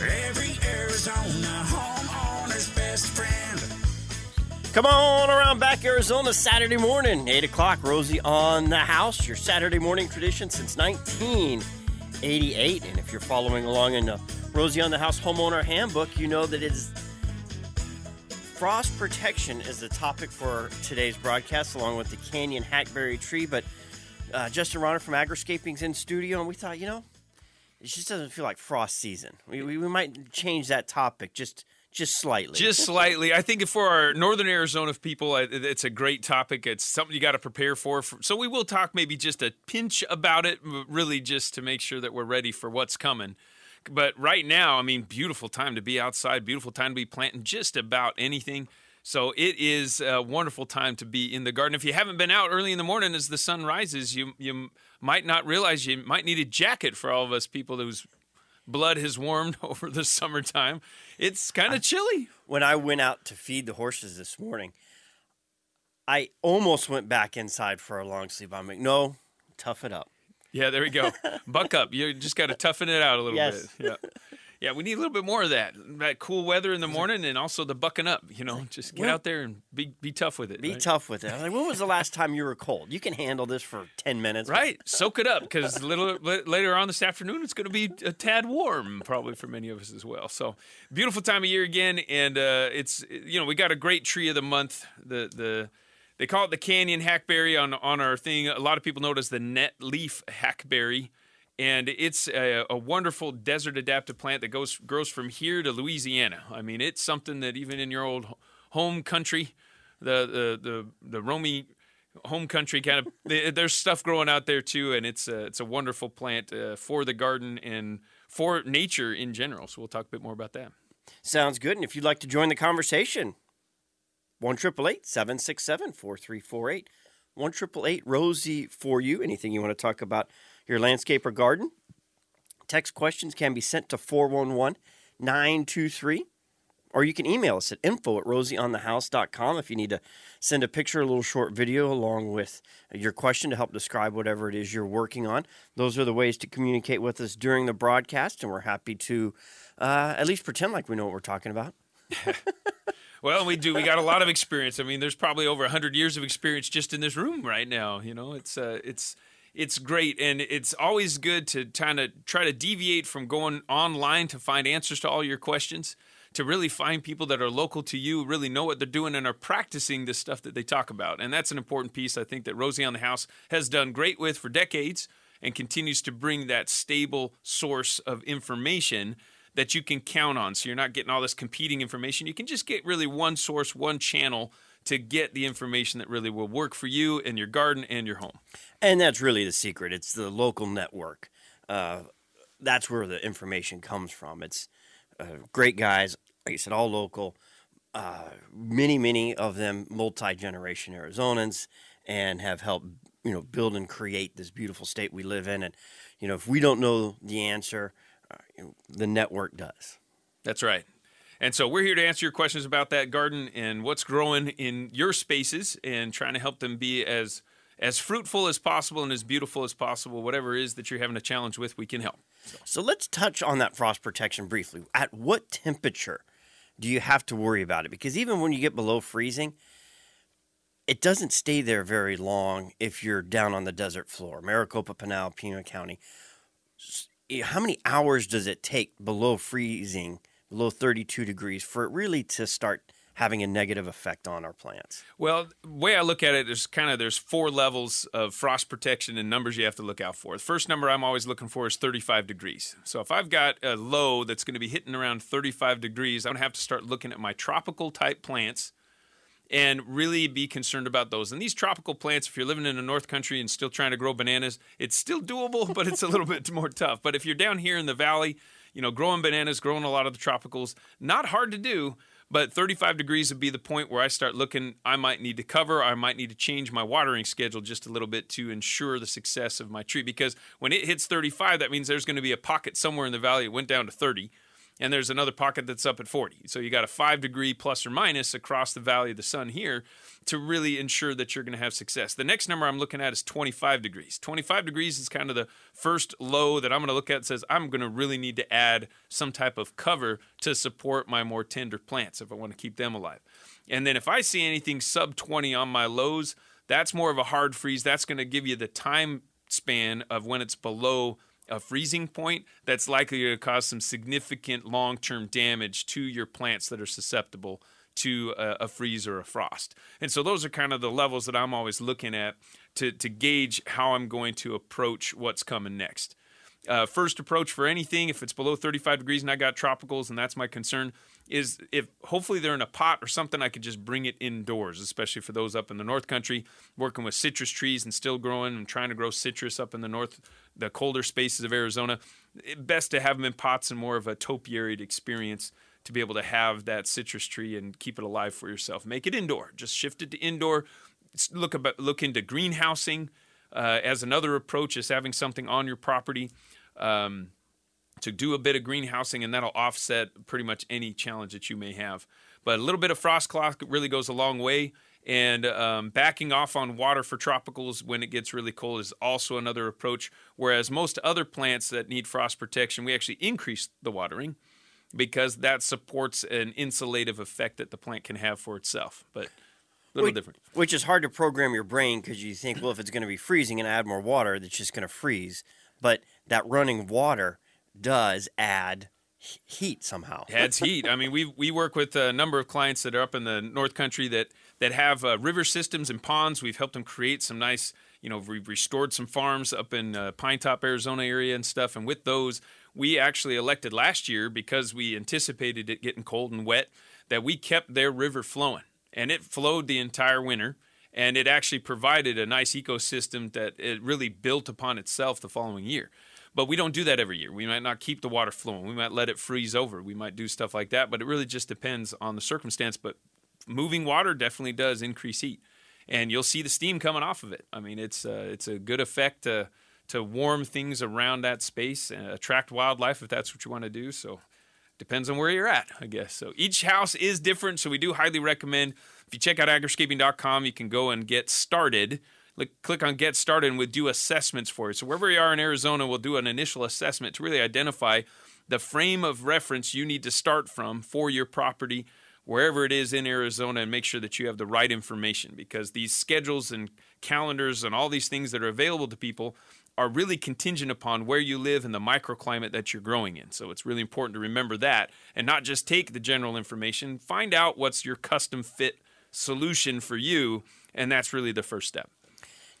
every Arizona homeowner's best friend. Come on around back Arizona Saturday morning, 8 o'clock. Rosie on the house, your Saturday morning tradition since 1988. And if you're following along in the Rosie on the House homeowner handbook, you know that it is frost protection is the topic for today's broadcast, along with the Canyon hackberry tree. But uh, Justin Rohner from Agriscaping's in studio, and we thought, you know, it just doesn't feel like frost season. We, we, we might change that topic just just slightly. Just slightly. I think for our northern Arizona people, it's a great topic. It's something you got to prepare for. So we will talk maybe just a pinch about it, really just to make sure that we're ready for what's coming. But right now, I mean, beautiful time to be outside, beautiful time to be planting just about anything. So it is a wonderful time to be in the garden. If you haven't been out early in the morning as the sun rises, you you might not realize you might need a jacket for all of us people whose blood has warmed over the summertime. It's kind of chilly. When I went out to feed the horses this morning, I almost went back inside for a long sleep. I'm like, no, tough it up. Yeah, there we go. Buck up. You just got to toughen it out a little yes. bit. Yeah. Yeah, we need a little bit more of that. That cool weather in the morning and also the bucking up, you know, just get out there and be be tough with it. Be right? tough with it. Like, when was the last time you were cold? You can handle this for 10 minutes. Right. Soak it up because little later on this afternoon it's going to be a tad warm probably for many of us as well. So, beautiful time of year again and uh, it's you know, we got a great tree of the month. The the they call it the canyon hackberry on on our thing. A lot of people know it as the net leaf hackberry and it's a, a, wonderful desert adapted plant that goes grows from here to Louisiana. I mean, it's something that even in your old home country, the the the, the Romy home country kind of there's stuff growing out there too, and it's a, it's a wonderful plant uh, for the garden and for nature in general. So we'll talk a bit more about that. Sounds good. And if you'd like to join the conversation, one triple eight seven six seven four three four eight. One triple eight Rosie for you. Anything you want to talk about your landscape or garden. Text questions can be sent to 411 923, or you can email us at info at rosieonthehouse.com if you need to send a picture, a little short video along with your question to help describe whatever it is you're working on. Those are the ways to communicate with us during the broadcast, and we're happy to uh, at least pretend like we know what we're talking about. Well, we do. We got a lot of experience. I mean, there's probably over 100 years of experience just in this room right now. You know, it's uh, it's it's great and it's always good to kind of try to deviate from going online to find answers to all your questions to really find people that are local to you really know what they're doing and are practicing the stuff that they talk about and that's an important piece i think that rosie on the house has done great with for decades and continues to bring that stable source of information that you can count on so you're not getting all this competing information. You can just get really one source one channel to get the information that really will work for you and your garden and your home. And that's really the secret. It's the local network. Uh, that's where the information comes from. It's uh, great guys, like you said, all local. Uh, many, many of them multi generation Arizonans and have helped you know build and create this beautiful state we live in. And you know, if we don't know the answer, uh, you know, the network does. That's right. And so we're here to answer your questions about that garden and what's growing in your spaces and trying to help them be as as fruitful as possible and as beautiful as possible. Whatever it is that you're having a challenge with, we can help. So, so let's touch on that frost protection briefly. At what temperature do you have to worry about it? Because even when you get below freezing, it doesn't stay there very long if you're down on the desert floor, Maricopa, Pinal, Pima County. How many hours does it take below freezing below 32 degrees for it really to start having a negative effect on our plants? Well, the way I look at it, there's kind of there's four levels of frost protection and numbers you have to look out for. The first number I'm always looking for is 35 degrees. So if I've got a low that's going to be hitting around 35 degrees, I'm going to have to start looking at my tropical type plants and really be concerned about those. And these tropical plants, if you're living in the North Country and still trying to grow bananas, it's still doable, but it's a little bit more tough. But if you're down here in the valley, you know, growing bananas, growing a lot of the tropicals, not hard to do. But 35 degrees would be the point where I start looking. I might need to cover. I might need to change my watering schedule just a little bit to ensure the success of my tree. Because when it hits 35, that means there's going to be a pocket somewhere in the valley. It went down to 30, and there's another pocket that's up at 40. So you got a five degree plus or minus across the valley of the sun here to really ensure that you're going to have success. The next number I'm looking at is 25 degrees. 25 degrees is kind of the first low that I'm going to look at says I'm going to really need to add some type of cover to support my more tender plants if I want to keep them alive. And then if I see anything sub 20 on my lows, that's more of a hard freeze. That's going to give you the time span of when it's below a freezing point that's likely to cause some significant long term damage to your plants that are susceptible to a, a, freeze or a frost. And so those are kind of the levels that I'm always looking at to, to gauge how I'm going to approach what's coming next. Uh, first approach for anything, if it's below 35 degrees and I got tropicals and that's my concern, is if hopefully they're in a pot or something, I could just bring it indoors, especially for those up in the North Country, working with citrus trees and still growing and trying to grow citrus up in the North, the colder spaces of Arizona. Best to have them in pots and more of a topiary experience to be able to have that citrus tree and keep it alive for yourself. Make it indoor. Just shift it to indoor. Look about look into greenhousing uh, as another approach. Is having something on your property. Um, to do a bit of greenhousing, and that'll offset pretty much any challenge that you may have. But a little bit of frost cloth really goes a long way. And um, backing off on water for tropicals when it gets really cold is also another approach. Whereas most other plants that need frost protection, we actually increase the watering because that supports an insulative effect that the plant can have for itself. But a little which, different. Which is hard to program your brain because you think, well, if it's going to be freezing and add more water, that's just going to freeze. But that running water does add heat somehow. adds heat. I mean, we we work with a number of clients that are up in the North Country that that have uh, river systems and ponds. We've helped them create some nice, you know, we've restored some farms up in uh, Pinetop, Arizona area and stuff. And with those, we actually elected last year because we anticipated it getting cold and wet that we kept their river flowing, and it flowed the entire winter. And it actually provided a nice ecosystem that it really built upon itself the following year. But we don't do that every year. We might not keep the water flowing. We might let it freeze over. We might do stuff like that. But it really just depends on the circumstance. But moving water definitely does increase heat, and you'll see the steam coming off of it. I mean, it's uh, it's a good effect to to warm things around that space and attract wildlife if that's what you want to do. So depends on where you're at, I guess. So each house is different. So we do highly recommend if you check out agriscaping.com, you can go and get started click on Get Started and we'll do assessments for you. So wherever you are in Arizona, we'll do an initial assessment to really identify the frame of reference you need to start from for your property wherever it is in Arizona and make sure that you have the right information because these schedules and calendars and all these things that are available to people are really contingent upon where you live and the microclimate that you're growing in. So it's really important to remember that and not just take the general information, find out what's your custom fit solution for you, and that's really the first step.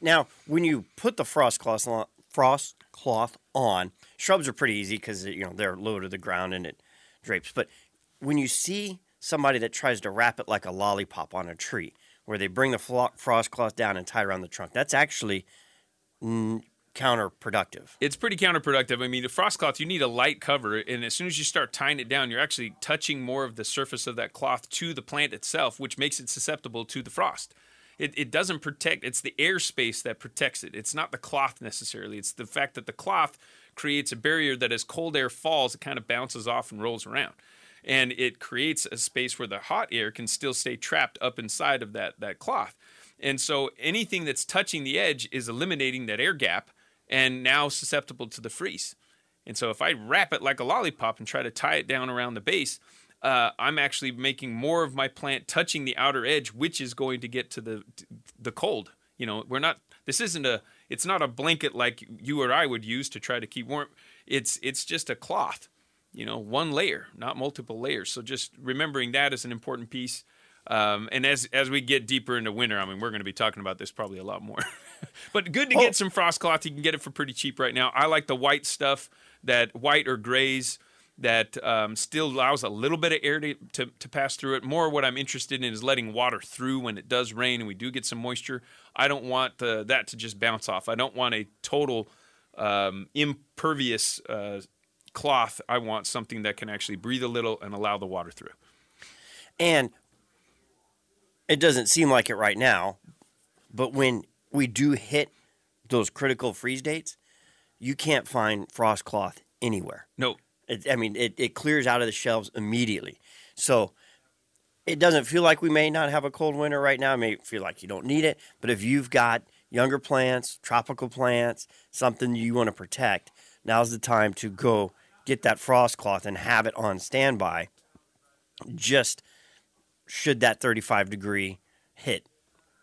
Now, when you put the frost cloth on, frost cloth on, shrubs are pretty easy because you know they're low to the ground and it drapes. But when you see somebody that tries to wrap it like a lollipop on a tree, where they bring the frost cloth down and tie around the trunk, that's actually mm, counterproductive. It's pretty counterproductive. I mean, the frost cloth, you need a light cover, and as soon as you start tying it down, you're actually touching more of the surface of that cloth to the plant itself, which makes it susceptible to the frost. It, it doesn't protect it's the airspace that protects it. It's not the cloth necessarily. It's the fact that the cloth creates a barrier that as cold air falls it kind of bounces off and rolls around and it creates a space where the hot air can still stay trapped up inside of that that cloth and so anything that's touching the edge is eliminating that air gap and now susceptible to the freeze and so if i wrap it like a lollipop and try to tie it down around the base uh, I'm actually making more of my plant touching the outer edge, which is going to get to the the cold. You know, we're not. This isn't a. It's not a blanket like you or I would use to try to keep warm. It's it's just a cloth. You know, one layer, not multiple layers. So just remembering that is an important piece. Um, and as as we get deeper into winter, I mean, we're going to be talking about this probably a lot more. but good to oh. get some frost cloth. You can get it for pretty cheap right now. I like the white stuff, that white or grays that um, still allows a little bit of air to, to, to, pass through it. More what I'm interested in is letting water through when it does rain and we do get some moisture. I don't want uh, that to just bounce off. I don't want a total um, impervious uh, cloth. I want something that can actually breathe a little and allow the water through. And it doesn't seem like it right now, but when we do hit those critical freeze dates, you can't find frost cloth anywhere. No, It, I mean, it, it clears out of the shelves immediately. So it doesn't feel like we may not have a cold winter right now. It may feel like you don't need it. But if you've got younger plants, tropical plants, something you want to protect, now's the time to go get that frost cloth and have it on standby. Just should that 35 degree hit,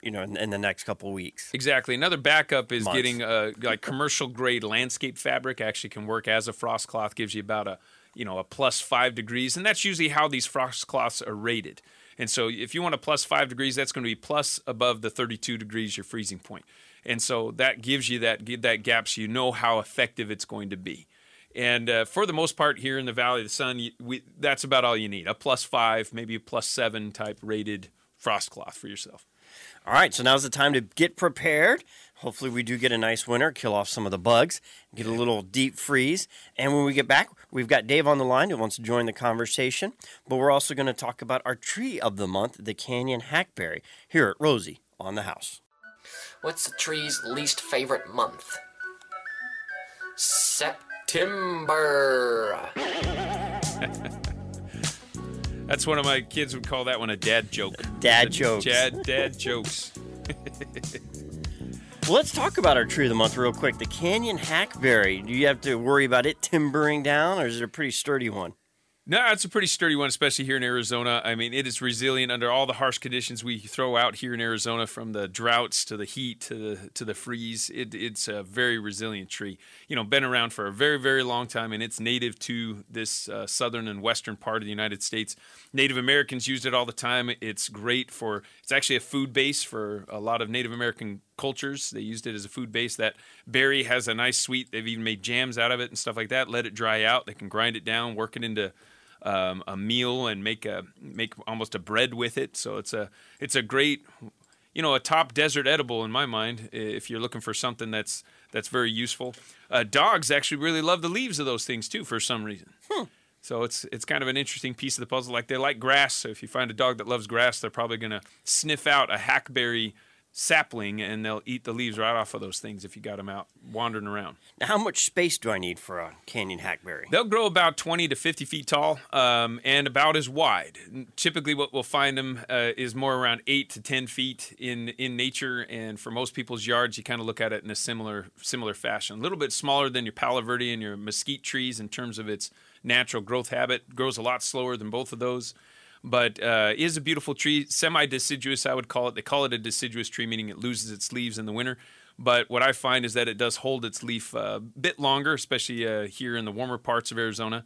you know, in, in the next couple of weeks. Exactly. Another backup is getting a like commercial grade landscape fabric. Actually, can work as a frost cloth. Gives you about a you know a plus five degrees, and that's usually how these frost cloths are rated. And so, if you want a plus five degrees, that's going to be plus above the 32 degrees your freezing point. And so that gives you that that gap, so you know how effective it's going to be. And uh, for the most part, here in the Valley of the Sun, we, that's about all you need a plus five, maybe a plus seven type rated frost cloth for yourself. All right, so now's the time to get prepared. Hopefully, we do get a nice winter, kill off some of the bugs, get a little deep freeze. And when we get back, we've got Dave on the line who wants to join the conversation. But we're also going to talk about our tree of the month, the Canyon Hackberry, here at Rosie on the House. What's the tree's least favorite month? September. That's one of my kids would call that one a dad joke. Dad jokes. Dad, dad jokes. Well, let's talk about our tree of the month real quick. The Canyon Hackberry. Do you have to worry about it timbering down, or is it a pretty sturdy one? No, it's a pretty sturdy one, especially here in Arizona. I mean, it is resilient under all the harsh conditions we throw out here in Arizona, from the droughts to the heat to the to the freeze. It, it's a very resilient tree. You know, been around for a very very long time, and it's native to this uh, southern and western part of the United States. Native Americans use it all the time. It's great for. It's actually a food base for a lot of Native American cultures. They used it as a food base. That berry has a nice sweet. They've even made jams out of it and stuff like that. Let it dry out. They can grind it down, work it into um, a meal and make a make almost a bread with it. So it's a it's a great you know a top desert edible in my mind if you're looking for something that's that's very useful. Uh, dogs actually really love the leaves of those things too for some reason. So it's it's kind of an interesting piece of the puzzle. Like they like grass, so if you find a dog that loves grass, they're probably going to sniff out a hackberry sapling and they'll eat the leaves right off of those things if you got them out wandering around. Now, how much space do I need for a Canyon Hackberry? They'll grow about 20 to 50 feet tall um, and about as wide. Typically, what we'll find them uh, is more around 8 to 10 feet in, in nature. And for most people's yards, you kind of look at it in a similar similar fashion. A little bit smaller than your Palo Verde and your mesquite trees in terms of its natural growth habit. Grows a lot slower than both of those but uh, is a beautiful tree, semi deciduous, I would call it. They call it a deciduous tree, meaning it loses its leaves in the winter. But what I find is that it does hold its leaf a bit longer, especially uh, here in the warmer parts of Arizona.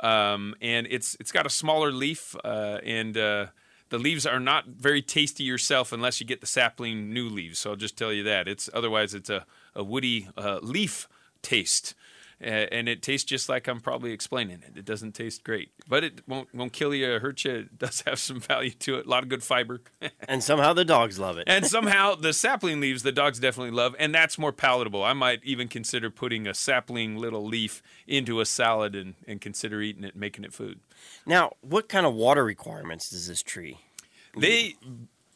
Um, and it's it's got a smaller leaf, uh, and uh, the leaves are not very tasty yourself unless you get the sapling new leaves. So I'll just tell you that it's otherwise it's a, a woody uh, leaf taste. And it tastes just like I'm probably explaining it. It doesn't taste great, but it won't won't kill you or hurt you. It does have some value to it. A lot of good fiber, And somehow the dogs love it. and somehow the sapling leaves the dogs definitely love, and that's more palatable. I might even consider putting a sapling little leaf into a salad and, and consider eating it, and making it food. Now, what kind of water requirements does this tree? They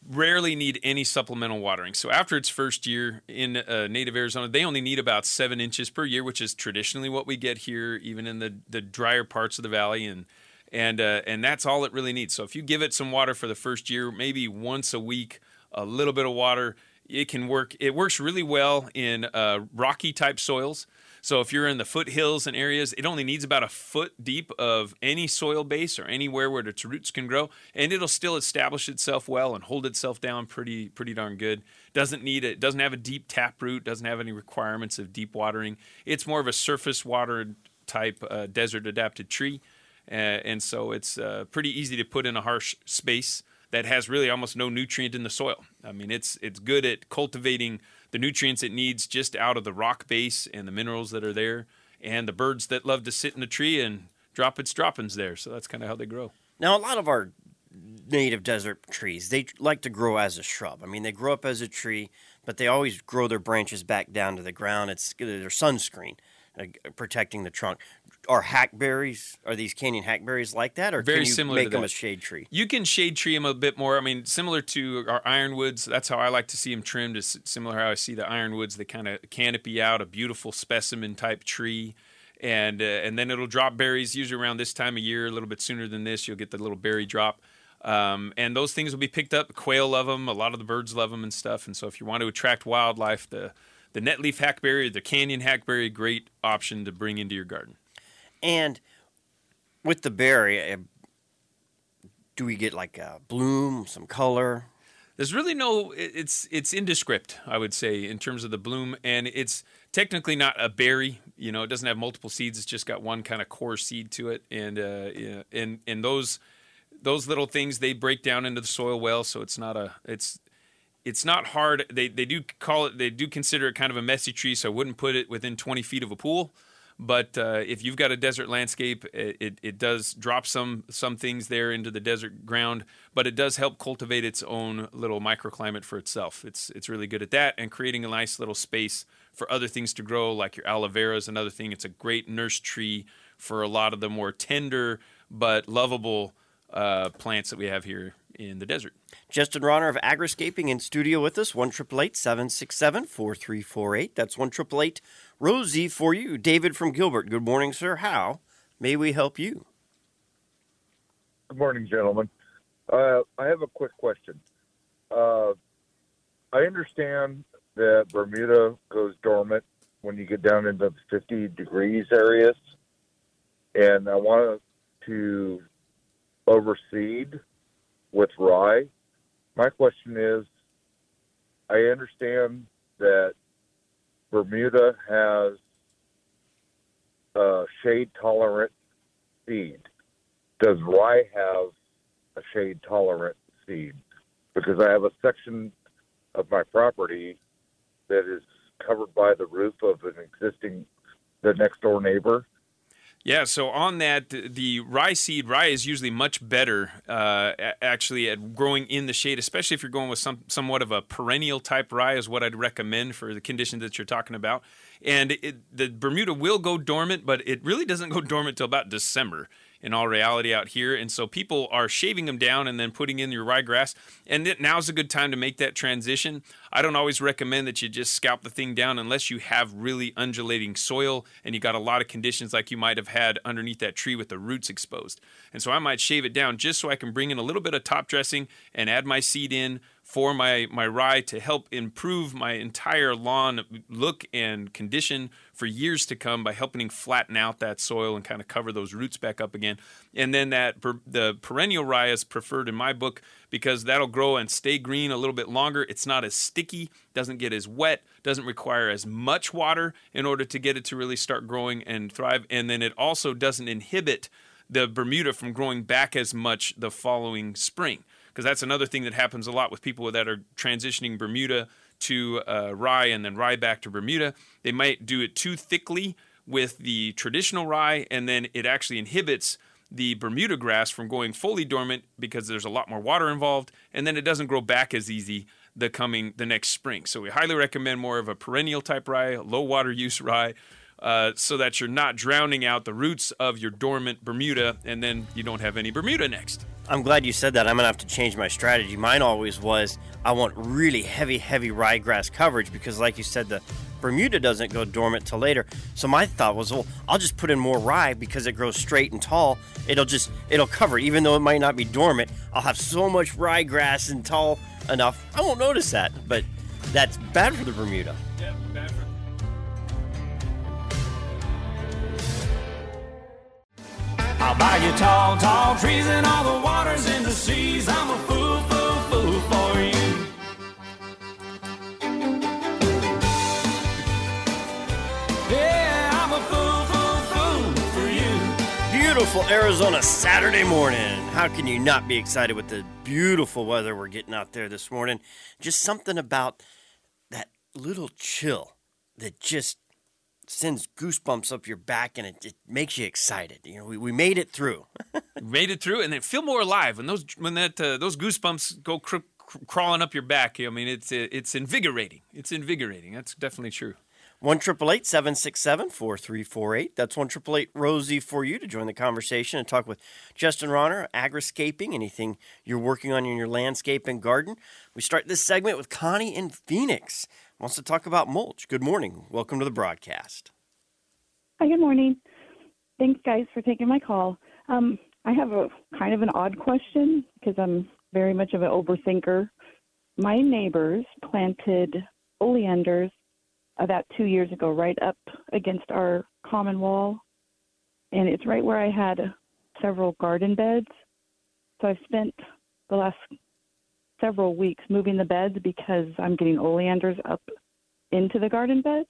rarely need any supplemental watering. So after its first year in uh, native Arizona, they only need about seven inches per year, which is traditionally what we get here, even in the, the drier parts of the valley. And and uh, and that's all it really needs. So if you give it some water for the first year, maybe once a week, a little bit of water, it can work. It works really well in uh, rocky type soils. So if you're in the foothills and areas, it only needs about a foot deep of any soil base or anywhere where its roots can grow, and it'll still establish itself well and hold itself down pretty pretty darn good. Doesn't need it. Doesn't have a deep tap root. Doesn't have any requirements of deep watering. It's more of a surface water type uh, desert adapted tree, uh, and so it's uh, pretty easy to put in a harsh space that has really almost no nutrient in the soil. I mean, it's it's good at cultivating the nutrients it needs just out of the rock base and the minerals that are there, and the birds that love to sit in the tree and drop its droppings there. So that's kind of how they grow. Now, a lot of our native desert trees, they like to grow as a shrub. I mean, they grow up as a tree, but they always grow their branches back down to the ground. It's their sunscreen uh, protecting the trunk. Are hackberries, are these canyon hackberries like that, or Very can you similar make them that. a shade tree? You can shade tree them a bit more. I mean, similar to our ironwoods. That's how I like to see them trimmed. Is similar how I see the ironwoods. They kind of canopy out a beautiful specimen type tree, and uh, and then it'll drop berries usually around this time of year. A little bit sooner than this, you'll get the little berry drop. Um, and those things will be picked up. Quail love them. A lot of the birds love them and stuff. And so, if you want to attract wildlife, the the netleaf hackberry, the canyon hackberry, great option to bring into your garden. And with the berry, uh, do we get like a bloom, some color? There's really no. It's it's indescript, I would say, in terms of the bloom, and it's technically not a berry. You know, it doesn't have multiple seeds. It's just got one kind of core seed to it, and uh, yeah, and and those those little things they break down into the soil well, so it's not a it's it's not hard. They they do call it they do consider it kind of a messy tree, so I wouldn't put it within 20 feet of a pool. But uh, if you've got a desert landscape, it, it, it does drop some some things there into the desert ground, but it does help cultivate its own little microclimate for itself. It's it's really good at that and creating a nice little space for other things to grow, like your aloe vera is another thing. It's a great nurse tree for a lot of the more tender but lovable uh, plants that we have here in the desert. Justin Rohner of Agriscaping in studio with us, 1 767 4348. That's 1 Rosie for you. David from Gilbert. Good morning, sir. How may we help you? Good morning, gentlemen. Uh, I have a quick question. Uh, I understand that Bermuda goes dormant when you get down into the 50 degrees areas, and I wanted to overseed with rye. My question is I understand that Bermuda has a shade tolerant seed does rye have a shade tolerant seed? Because I have a section of my property that is covered by the roof of an existing the next door neighbor. Yeah, so on that, the rye seed, rye is usually much better uh, actually at growing in the shade, especially if you're going with some somewhat of a perennial type rye, is what I'd recommend for the conditions that you're talking about. And it, the Bermuda will go dormant, but it really doesn't go dormant till about December in all reality out here. And so people are shaving them down and then putting in your ryegrass. And it, now's a good time to make that transition. I don't always recommend that you just scalp the thing down unless you have really undulating soil and you got a lot of conditions like you might have had underneath that tree with the roots exposed. And so I might shave it down just so I can bring in a little bit of top dressing and add my seed in for my, my rye to help improve my entire lawn look and condition for years to come by helping flatten out that soil and kind of cover those roots back up again. And then that per, the perennial rye is preferred in my book because that'll grow and stay green a little bit longer. It's not as sticky, doesn't get as wet, doesn't require as much water in order to get it to really start growing and thrive. And then it also doesn't inhibit the Bermuda from growing back as much the following spring because that's another thing that happens a lot with people that are transitioning Bermuda to uh, rye and then rye back to Bermuda. They might do it too thickly with the traditional rye, and then it actually inhibits the Bermuda grass from going fully dormant because there's a lot more water involved, and then it doesn't grow back as easy the coming the next spring. So we highly recommend more of a perennial type rye, low water use rye. Uh, so that you're not drowning out the roots of your dormant Bermuda, and then you don't have any Bermuda next. I'm glad you said that. I'm gonna have to change my strategy. Mine always was I want really heavy, heavy ryegrass coverage because, like you said, the Bermuda doesn't go dormant till later. So my thought was, well, I'll just put in more rye because it grows straight and tall. It'll just it'll cover, even though it might not be dormant. I'll have so much ryegrass and tall enough. I won't notice that, but that's bad for the Bermuda. Yeah, I'll buy you tall, tall trees and all the waters in the seas. I'm a fool, fool, fool for you. Yeah, I'm a fool, fool, fool for you. Beautiful Arizona Saturday morning. How can you not be excited with the beautiful weather we're getting out there this morning? Just something about that little chill that just sends goosebumps up your back and it, it makes you excited. You know, we, we made it through. made it through, and then feel more alive when those when that uh, those goosebumps go cr- cr- crawling up your back. I mean, it's it's invigorating. It's invigorating. That's definitely true. One triple eight seven six seven four three four eight. That's one triple eight Rosie for you to join the conversation and talk with Justin Rohner, Agriscaping, anything you're working on in your landscape and garden. We start this segment with Connie in Phoenix. Wants to talk about mulch. Good morning. Welcome to the broadcast. Hi, good morning. Thanks, guys, for taking my call. Um, I have a kind of an odd question because I'm very much of an overthinker. My neighbors planted oleanders about two years ago, right up against our common wall, and it's right where I had several garden beds. So I've spent the last several weeks moving the beds because I'm getting oleanders up into the garden beds.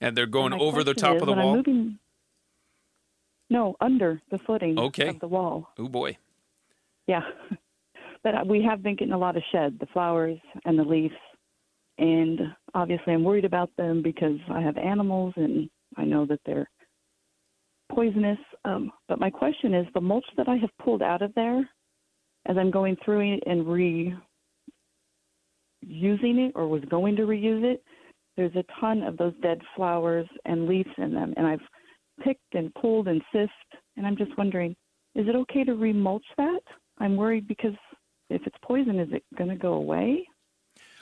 And they're going And over the top of the wall. moving- no, under the footing Okay. of the wall. Oh boy. Yeah, but uh, we have been getting a lot of shed, the flowers and the leaves, and obviously I'm worried about them because I have animals and I know that they're poisonous. Um, but my question is, the mulch that I have pulled out of there, as I'm going through it and reusing it or was going to reuse it, there's a ton of those dead flowers and leaves in them, and I've picked and pulled and sift, and I'm just wondering, is it okay to remulch that? I'm worried because if it's poison, is it going to go away?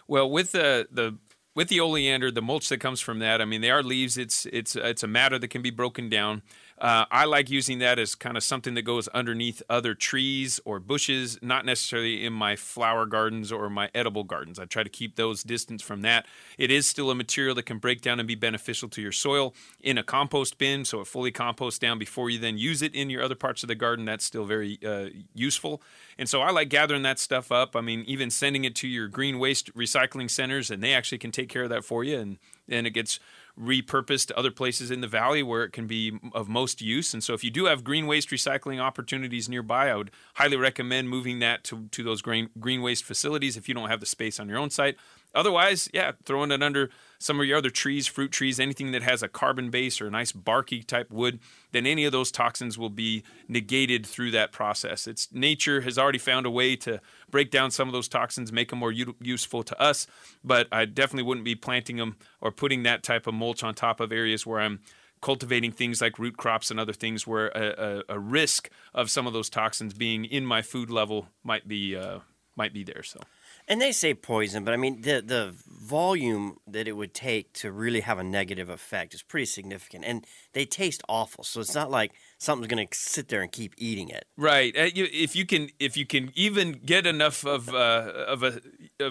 Well, with the the with the oleander, the mulch that comes from that, I mean, they are leaves. It's it's it's a matter that can be broken down. Uh, I like using that as kind of something that goes underneath other trees or bushes, not necessarily in my flower gardens or my edible gardens. I try to keep those distance from that. It is still a material that can break down and be beneficial to your soil in a compost bin, so it fully composts down before you then use it in your other parts of the garden. That's still very uh, useful. And so I like gathering that stuff up. I mean, even sending it to your green waste recycling centers, and they actually can take care of that for you. And then it gets repurposed to other places in the valley where it can be of most use. And so if you do have green waste recycling opportunities nearby, I would highly recommend moving that to, to those green, green waste facilities if you don't have the space on your own site. Otherwise, yeah, throwing it under some of your other trees, fruit trees, anything that has a carbon base or a nice barky type wood, then any of those toxins will be negated through that process. It's nature has already found a way to break down some of those toxins, make them more u- useful to us. But I definitely wouldn't be planting them or putting that type of mulch on top of areas where I'm cultivating things like root crops and other things where a, a, a risk of some of those toxins being in my food level might be uh, might be there. So. And they say poison, but I mean the the volume that it would take to really have a negative effect is pretty significant, and they taste awful. So it's not like something's going to sit there and keep eating it. Right. Uh, if you can, if you can even get enough of uh, of a, a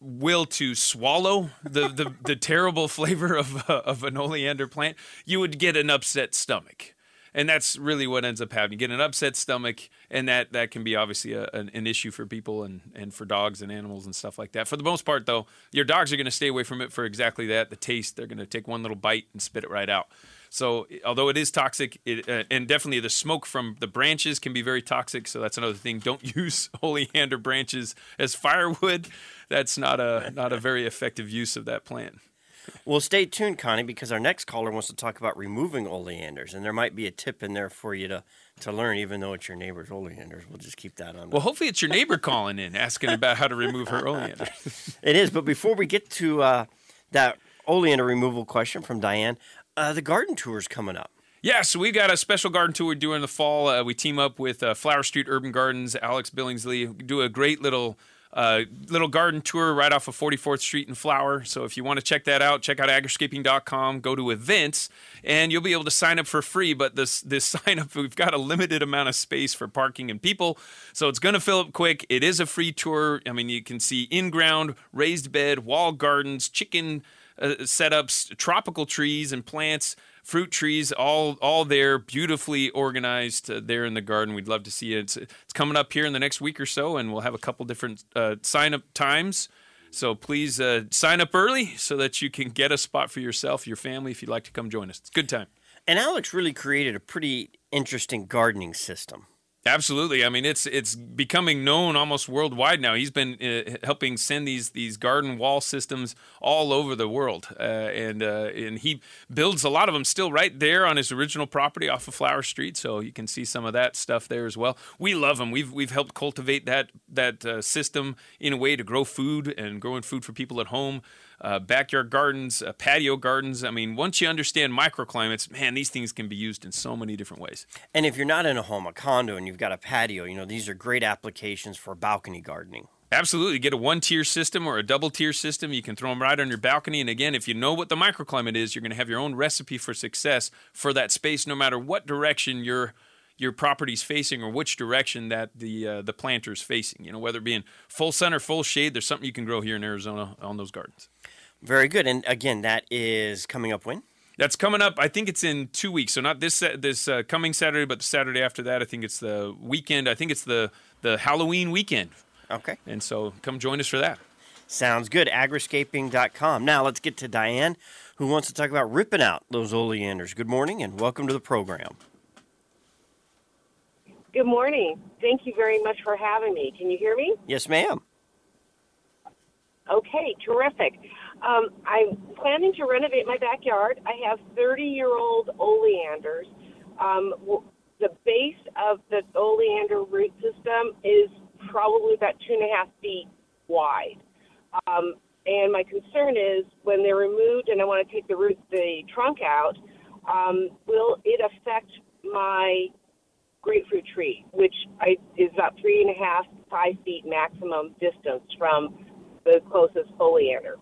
will to swallow the, the, the terrible flavor of uh, of an oleander plant, you would get an upset stomach. And that's really what ends up happening. You get an upset stomach, and that, that can be obviously a, an, an issue for people and, and for dogs and animals and stuff like that. For the most part, though, your dogs are going to stay away from it for exactly that the taste. They're going to take one little bite and spit it right out. So, although it is toxic, it, uh, and definitely the smoke from the branches can be very toxic. So that's another thing. Don't use oleander branches as firewood. That's not a not a very effective use of that plant. Well, stay tuned, Connie, because our next caller wants to talk about removing oleanders, and there might be a tip in there for you to, to learn, even though it's your neighbor's oleanders. We'll just keep that on. Well, hopefully it's your neighbor calling in asking about how to remove her oleander. It is, but before we get to uh, that oleander removal question from Diane, uh, the garden tour is coming up. Yeah, so we've got a special garden tour we do in the fall. Uh, we team up with uh, Flower Street Urban Gardens, Alex Billingsley, We do a great little uh, little garden tour right off of 44th Street in Flower. So if you want to check that out, check out agriscaping.com, go to events, and you'll be able to sign up for free. But this this sign up, we've got a limited amount of space for parking and people, so it's going to fill up quick. It is a free tour. I mean, you can see in ground, raised bed, wall gardens, chicken uh, setups, tropical trees and plants fruit trees all all there beautifully organized uh, there in the garden. We'd love to see it. It's, it's coming up here in the next week or so and we'll have a couple different uh, sign up times. So please uh, sign up early so that you can get a spot for yourself your family if you'd like to come join us. It's a good time. And Alex really created a pretty interesting gardening system. Absolutely. I mean, it's it's becoming known almost worldwide now. He's been uh, helping send these these garden wall systems all over the world, uh, and uh, and he builds a lot of them still right there on his original property off of Flower Street. So you can see some of that stuff there as well. We love him. We've we've helped cultivate that that uh, system in a way to grow food and growing food for people at home. Uh, backyard gardens, uh, patio gardens. I mean, once you understand microclimates, man, these things can be used in so many different ways. And if you're not in a home, a condo, and you've got a patio, you know, these are great applications for balcony gardening. Absolutely. Get a one tier system or a double tier system. You can throw them right on your balcony. And again, if you know what the microclimate is, you're going to have your own recipe for success for that space, no matter what direction your your property's facing or which direction that the uh, the planter's facing. You know, whether it be in full sun or full shade, there's something you can grow here in Arizona on those gardens. Very good. And again, that is coming up when? That's coming up. I think it's in two weeks. So not this this uh, coming Saturday, but the Saturday after that. I think it's the weekend. I think it's the the Halloween weekend. Okay. And so come join us for that. Sounds good. Agriscaping.com. Now let's get to Diane, who wants to talk about ripping out those oleanders. Good morning and welcome to the program. Good morning. Thank you very much for having me. Can you hear me? Yes, ma'am. Okay, terrific. Um, I'm planning to renovate my backyard. I have 30 year old oleanders. Um, the base of the oleander root system is probably about two and a half feet wide. Um, and my concern is when they're removed and I want to take the root, the trunk out, um, will it affect my grapefruit tree, which I, is about three and a half, five feet maximum distance from the closest oleander?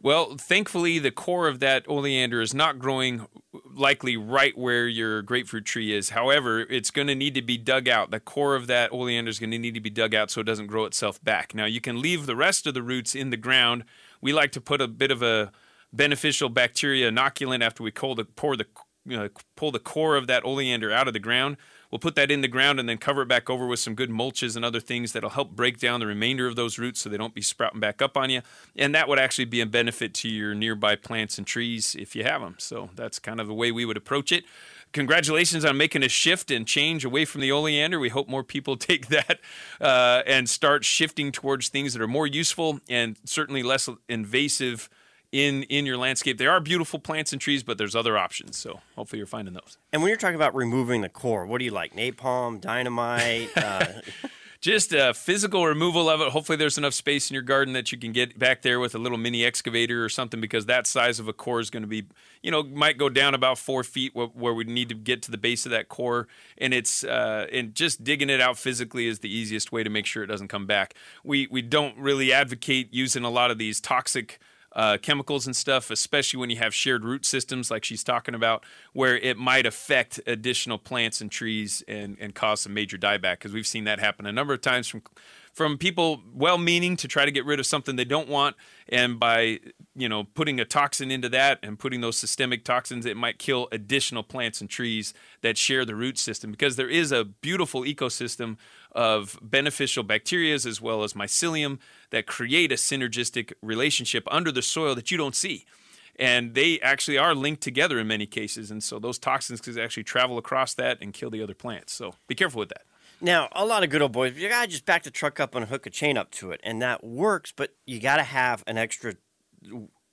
Well, thankfully, the core of that oleander is not growing likely right where your grapefruit tree is. However, it's going to need to be dug out. The core of that oleander is going to need to be dug out so it doesn't grow itself back. Now, you can leave the rest of the roots in the ground. We like to put a bit of a beneficial bacteria inoculant after we the, pour the know, pull the core of that oleander out of the ground. We'll put that in the ground and then cover it back over with some good mulches and other things that'll help break down the remainder of those roots so they don't be sprouting back up on you. And that would actually be a benefit to your nearby plants and trees if you have them. So that's kind of the way we would approach it. Congratulations on making a shift and change away from the oleander. We hope more people take that uh, and start shifting towards things that are more useful and certainly less invasive in in your landscape. There are beautiful plants and trees, but there's other options. So hopefully you're finding those. And when you're talking about removing the core, what do you like? Napalm, dynamite? Uh, Just a physical removal of it. Hopefully there's enough space in your garden that you can get back there with a little mini excavator or something because that size of a core is going to be, you know, might go down about four feet where, where we need to get to the base of that core. And it's uh, and just digging it out physically is the easiest way to make sure it doesn't come back. We we don't really advocate using a lot of these toxic uh, chemicals and stuff, especially when you have shared root systems like she's talking about, where it might affect additional plants and trees and, and cause some major dieback. Because we've seen that happen a number of times from from people well-meaning to try to get rid of something they don't want, and by you know putting a toxin into that and putting those systemic toxins, it might kill additional plants and trees that share the root system. Because there is a beautiful ecosystem of beneficial bacteria as well as mycelium that create a synergistic relationship under the soil that you don't see. And they actually are linked together in many cases. And so those toxins can actually travel across that and kill the other plants. So be careful with that. now, a lot of good old boys, you gotta just back the truck up and hook a chain up to it, and that works. But you gotta have an extra,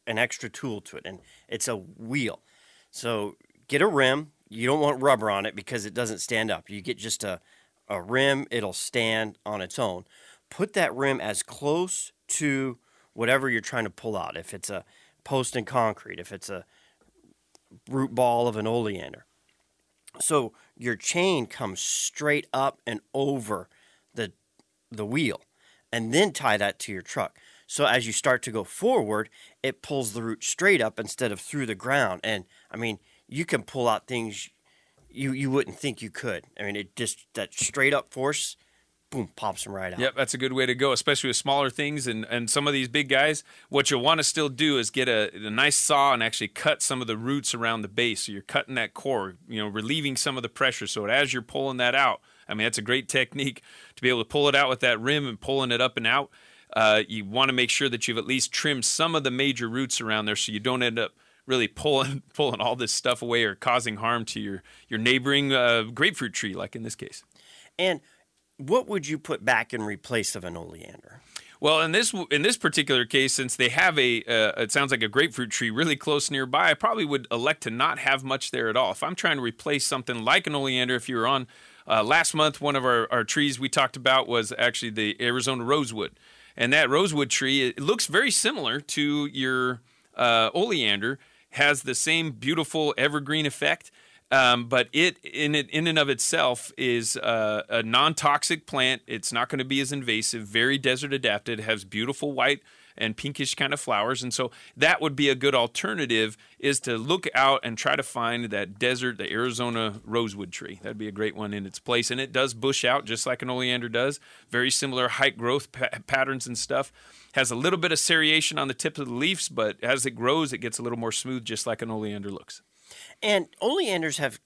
an extra tool to it, and it's a wheel. So get a rim. You don't want rubber on it because it doesn't stand up. You get just a, a rim; it'll stand on its own. Put that rim as close to whatever you're trying to pull out. If it's a post in concrete, if it's a root ball of an oleander. So your chain comes straight up and over the the wheel and then tie that to your truck. So as you start to go forward, it pulls the root straight up instead of through the ground. And I mean, you can pull out things you you wouldn't think you could. I mean, it just that straight up force boom pops them right out. Yep, that's a good way to go, especially with smaller things and, and some of these big guys. What you'll want to still do is get a, a nice saw and actually cut some of the roots around the base. So you're cutting that core, you know, relieving some of the pressure. So as you're pulling that out, I mean, that's a great technique to be able to pull it out with that rim and pulling it up and out. Uh, you want to make sure that you've at least trimmed some of the major roots around there so you don't end up really pulling pulling all this stuff away or causing harm to your your neighboring uh, grapefruit tree, like in this case. And what would you put back in replace of an oleander? Well, in this in this particular case, since they have a, uh, it sounds like a grapefruit tree really close nearby, I probably would elect to not have much there at all. If I'm trying to replace something like an oleander, if you were on uh, last month, one of our, our trees we talked about was actually the Arizona rosewood, and that rosewood tree it looks very similar to your uh, oleander, has the same beautiful evergreen effect. Um, but it in it in and of itself is uh, a non-toxic plant. It's not going to be as invasive. Very desert adapted. Has beautiful white and pinkish kind of flowers, and so that would be a good alternative. Is to look out and try to find that desert, the Arizona rosewood tree. That'd be a great one in its place, and it does bush out just like an oleander does. Very similar height growth pa- patterns and stuff. Has a little bit of serration on the tips of the leaves, but as it grows, it gets a little more smooth, just like an oleander looks. And oleanders have,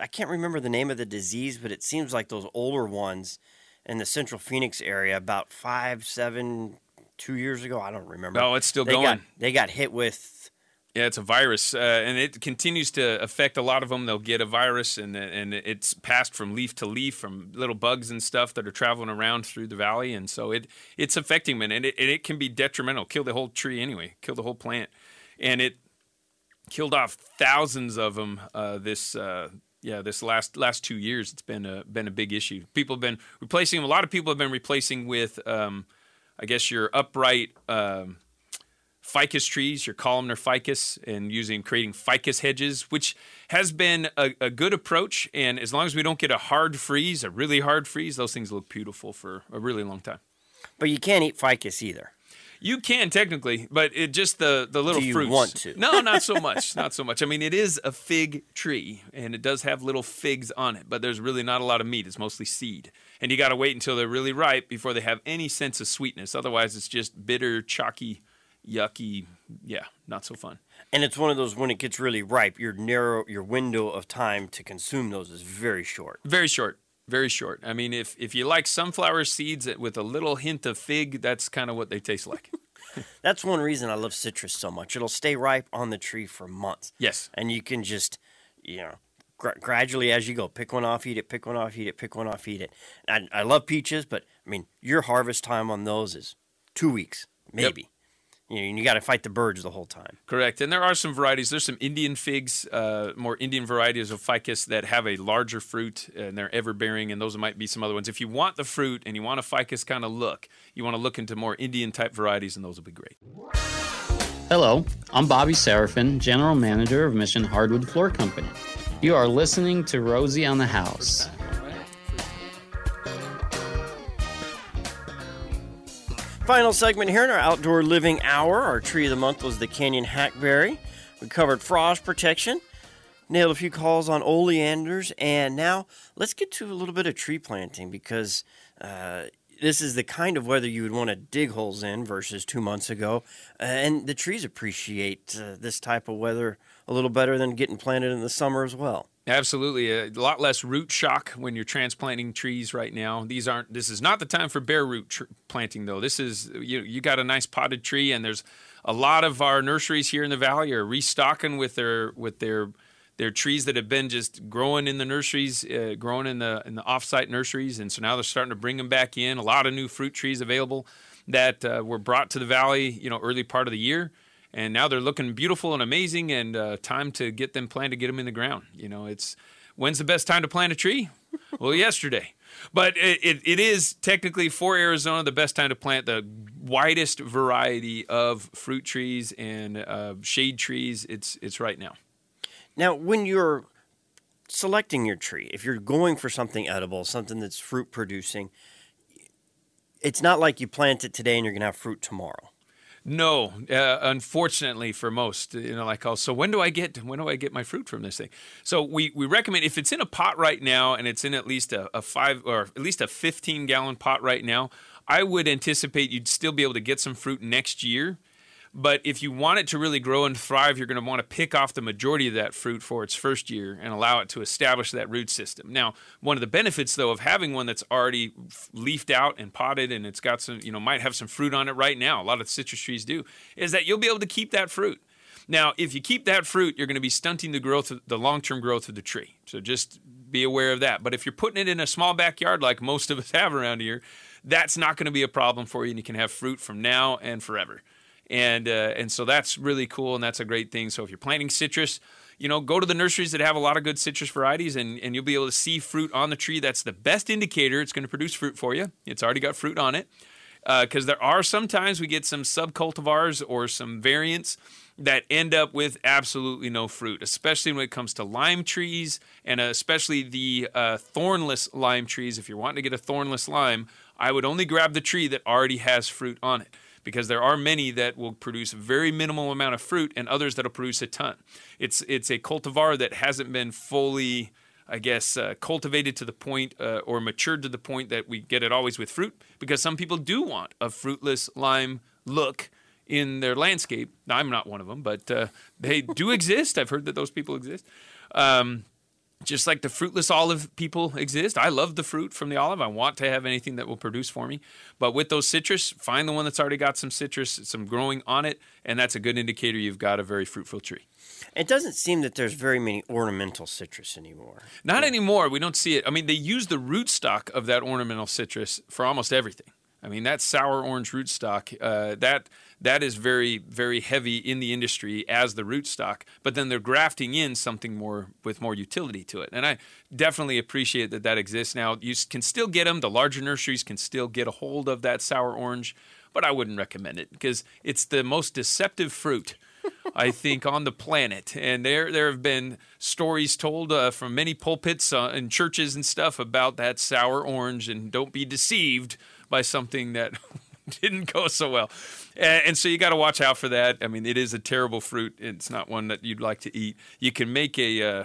I can't remember the name of the disease, but it seems like those older ones in the central Phoenix area about five, seven, two years ago. I don't remember. No, it's still they going. Got, they got hit with, Yeah, it's a virus, uh, and it continues to affect a lot of them. They'll get a virus, and and it's passed from leaf to leaf, from little bugs and stuff that are traveling around through the valley, and so it it's affecting them, and it, and it can be detrimental, kill the whole tree anyway, kill the whole plant, and it killed off thousands of them uh, this. Uh, yeah, this last last two years, it's been a been a big issue. People have been replacing them. A lot of people have been replacing with, um, I guess, your upright um, ficus trees, your columnar ficus, and using creating ficus hedges, which has been a, a good approach. And as long as we don't get a hard freeze, a really hard freeze, those things look beautiful for a really long time. but you can't eat ficus either. You can technically, but it just the the little Do you fruits. want to? No, not so much. not so much. I mean, it is a fig tree, and it does have little figs on it, but there's really not a lot of meat. It's mostly seed, and you got to wait until they're really ripe before they have any sense of sweetness. Otherwise, it's just bitter, chalky, yucky. Yeah, not so fun. And it's one of those when it gets really ripe, your narrow your window of time to consume those is very short. Very short. Very short. I mean, if if you like sunflower seeds with a little hint of fig, that's kind of what they taste like. That's one reason I love citrus so much. It'll stay ripe on the tree for months. yes. and you can just you know gra- gradually as you go pick one off eat it pick one off eat it pick one off eat it i, I love peaches but i mean your harvest time on those is two weeks maybe you know you got to fight the birds the whole time Correct. And there are some varieties. There's some Indian figs, uh, more Indian varieties of ficus that have a larger fruit and they're ever bearing, and those might be some other ones. If you want the fruit and you want a ficus kind of look, you want to look into more Indian type varieties, and those will be great. Hello, I'm Bobby Seraphin, General Manager of Mission Hardwood Floor Company. You are listening to Rosie on the House. Final segment here in our outdoor living hour. Our tree of the month was the canyon hackberry. We covered frost protection nailed a few calls on oleanders and now let's get to a little bit of tree planting because uh, this is the kind of weather you would want to dig holes in versus two months ago uh, and the trees appreciate uh, this type of weather a little better than getting planted in the summer as well Absolutely, a lot less root shock when you're transplanting trees right now. These aren't. This is not the time for bare root tr- planting, though. This is you. You got a nice potted tree, and there's a lot of our nurseries here in the valley are restocking with their with their their trees that have been just growing in the nurseries, uh, growing in the in the offsite nurseries, and so now they're starting to bring them back in. A lot of new fruit trees available that uh, were brought to the valley, you know, early part of the year and now they're looking beautiful and amazing and uh, time to get them planted get them in the ground. You know it's when's the best time to plant a tree? Well yesterday. But it, it, it is technically for arizona the best time to plant the widest variety of fruit trees and uh, shade trees. It's it's right now. Now, when you're selecting your tree, if you're going for something edible, something that's fruit producing, it's not like you plant it today and you're going to have fruit tomorrow. No, uh, unfortunately for most, you know, like, oh, so when do I get when do I get my fruit from this thing? So we we recommend if it's in a pot right now and it's in at least a, a five or at least a fifteen gallon pot right now, I would anticipate you'd still be able to get some fruit next year. But if you want it to really grow and thrive, you're going to want to pick off the majority of that fruit for its first year and allow it to establish that root system. Now, one of the benefits though of having one that's already leafed out and potted and it's got some, you know, might have some fruit on it right now. A lot of citrus trees do, is that you'll be able to keep that fruit. Now, if you keep that fruit, you're going to be stunting the growth, the long-term growth of the tree. So just be aware of that. But if you're putting it in a small backyard like most of us have around here, that's not going to be a problem for you, and you can have fruit from now and forever and uh, and so that's really cool and that's a great thing. So if you're planting citrus you know go to the nurseries that have a lot of good citrus varieties and, and you'll be able to see fruit on the tree that's the best indicator it's going to produce fruit for you. It's already got fruit on it because there are sometimes we get some subcultivars or some variants that end up with absolutely no fruit, especially when it comes to lime trees and especially the uh, thornless lime trees. If you're wanting to get a thornless lime, I would only grab the tree that already has fruit on it because there are many that will produce a very minimal amount of fruit and others that'll produce a ton. It's it's a cultivar that hasn't been fully I guess, uh, cultivated to the point uh, or matured to the point that we get it always with fruit because some people do want a fruitless lime look in their landscape. Now, I'm not one of them, but uh, they do exist. I've heard that those people exist. Um, just like the fruitless olive people exist. I love the fruit from the olive. I want to have anything that will produce for me. But with those citrus, find the one that's already got some citrus, some growing on it, and that's a good indicator you've got a very fruitful tree. It doesn't seem that there's very many ornamental citrus anymore. Not anymore. We don't see it. I mean, they use the rootstock of that ornamental citrus for almost everything. I mean, that sour orange rootstock, uh, that that is very, very heavy in the industry as the rootstock. But then they're grafting in something more with more utility to it, and I definitely appreciate that that exists now. You can still get them. The larger nurseries can still get a hold of that sour orange, but I wouldn't recommend it because it's the most deceptive fruit. I think, on the planet. And there, there have been stories told uh, from many pulpits uh, and churches and stuff about that sour orange. And don't be deceived by something that didn't go so well. And, and so you got to watch out for that. I mean, it is a terrible fruit. It's not one that you'd like to eat. You can make a. Uh,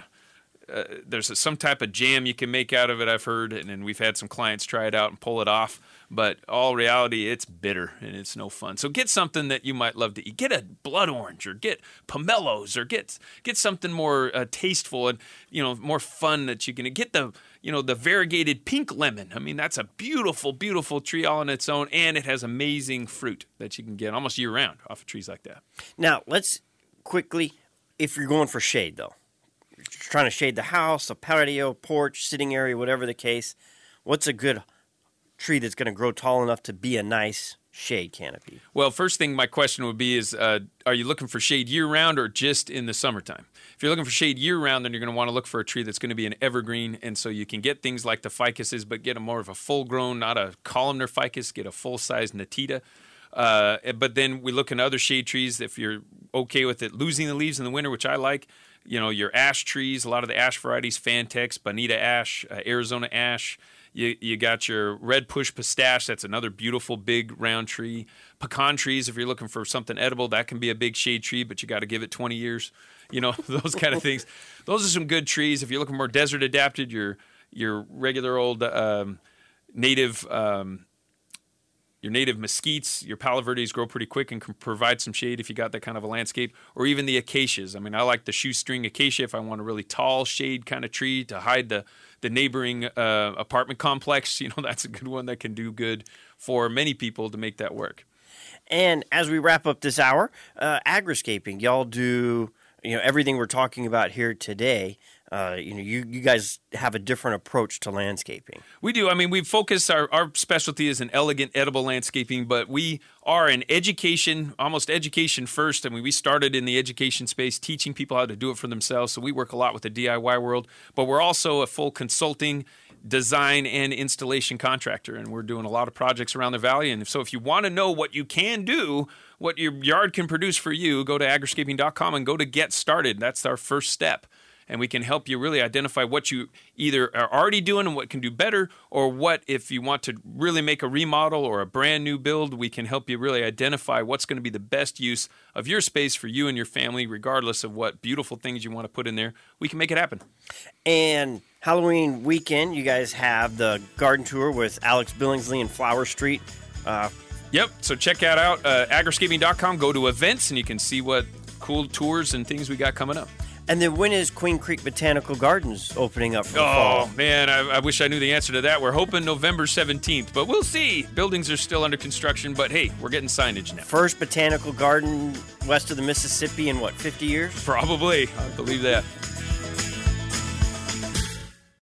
uh, there's a, some type of jam you can make out of it. I've heard, and, and we've had some clients try it out and pull it off. But all reality, it's bitter and it's no fun. So get something that you might love to eat. Get a blood orange, or get pomelos, or get get something more uh, tasteful and you know more fun that you can get the you know the variegated pink lemon. I mean, that's a beautiful, beautiful tree all on its own, and it has amazing fruit that you can get almost year round off of trees like that. Now, let's quickly, if you're going for shade though, trying to shade the house, a patio, porch, sitting area, whatever the case, what's a good tree that's going to grow tall enough to be a nice shade canopy? Well, first thing my question would be is uh, are you looking for shade year round or just in the summertime? If you're looking for shade year round, then you're going to want to look for a tree that's going to be an evergreen. And so you can get things like the ficuses, but get a more of a full grown, not a columnar ficus, get a full size nitida. Uh, but then we look in other shade trees. If you're okay with it losing the leaves in the winter, which I like, you know, your ash trees, a lot of the ash varieties, Fantex, Bonita ash, uh, Arizona ash. You, you got your red push pistache. That's another beautiful big round tree. Pecan trees, if you're looking for something edible, that can be a big shade tree, but you got to give it 20 years. You know those kind of things. Those are some good trees. If you're looking more desert adapted, your your regular old um, native um, your native mesquites, your palo verdes grow pretty quick and can provide some shade if you got that kind of a landscape, or even the acacias. I mean, I like the shoestring acacia if I want a really tall shade kind of tree to hide the the neighboring uh, apartment complex. You know, that's a good one that can do good for many people to make that work. And as we wrap up this hour, uh, agriscaping, y'all do you know everything we're talking about here today. Uh, you know, you, you guys have a different approach to landscaping. We do. I mean, we focus our, our specialty is an elegant, edible landscaping, but we are an education, almost education first. I mean, we started in the education space, teaching people how to do it for themselves. So we work a lot with the DIY world, but we're also a full consulting design and installation contractor and we're doing a lot of projects around the valley and so if you want to know what you can do what your yard can produce for you go to agriscaping.com and go to get started that's our first step and we can help you really identify what you either are already doing and what can do better, or what if you want to really make a remodel or a brand new build, we can help you really identify what's going to be the best use of your space for you and your family, regardless of what beautiful things you want to put in there. We can make it happen. And Halloween weekend, you guys have the garden tour with Alex Billingsley and Flower Street. Uh, Yep. So check that out. Uh, agriscaping.com. Go to events and you can see what cool tours and things we got coming up. And then when is Queen Creek Botanical Gardens opening up for the Oh fall? man, I, I wish I knew the answer to that. We're hoping November 17th, but we'll see. Buildings are still under construction, but hey, we're getting signage now. First botanical garden west of the Mississippi in what, 50 years? Probably. I believe that.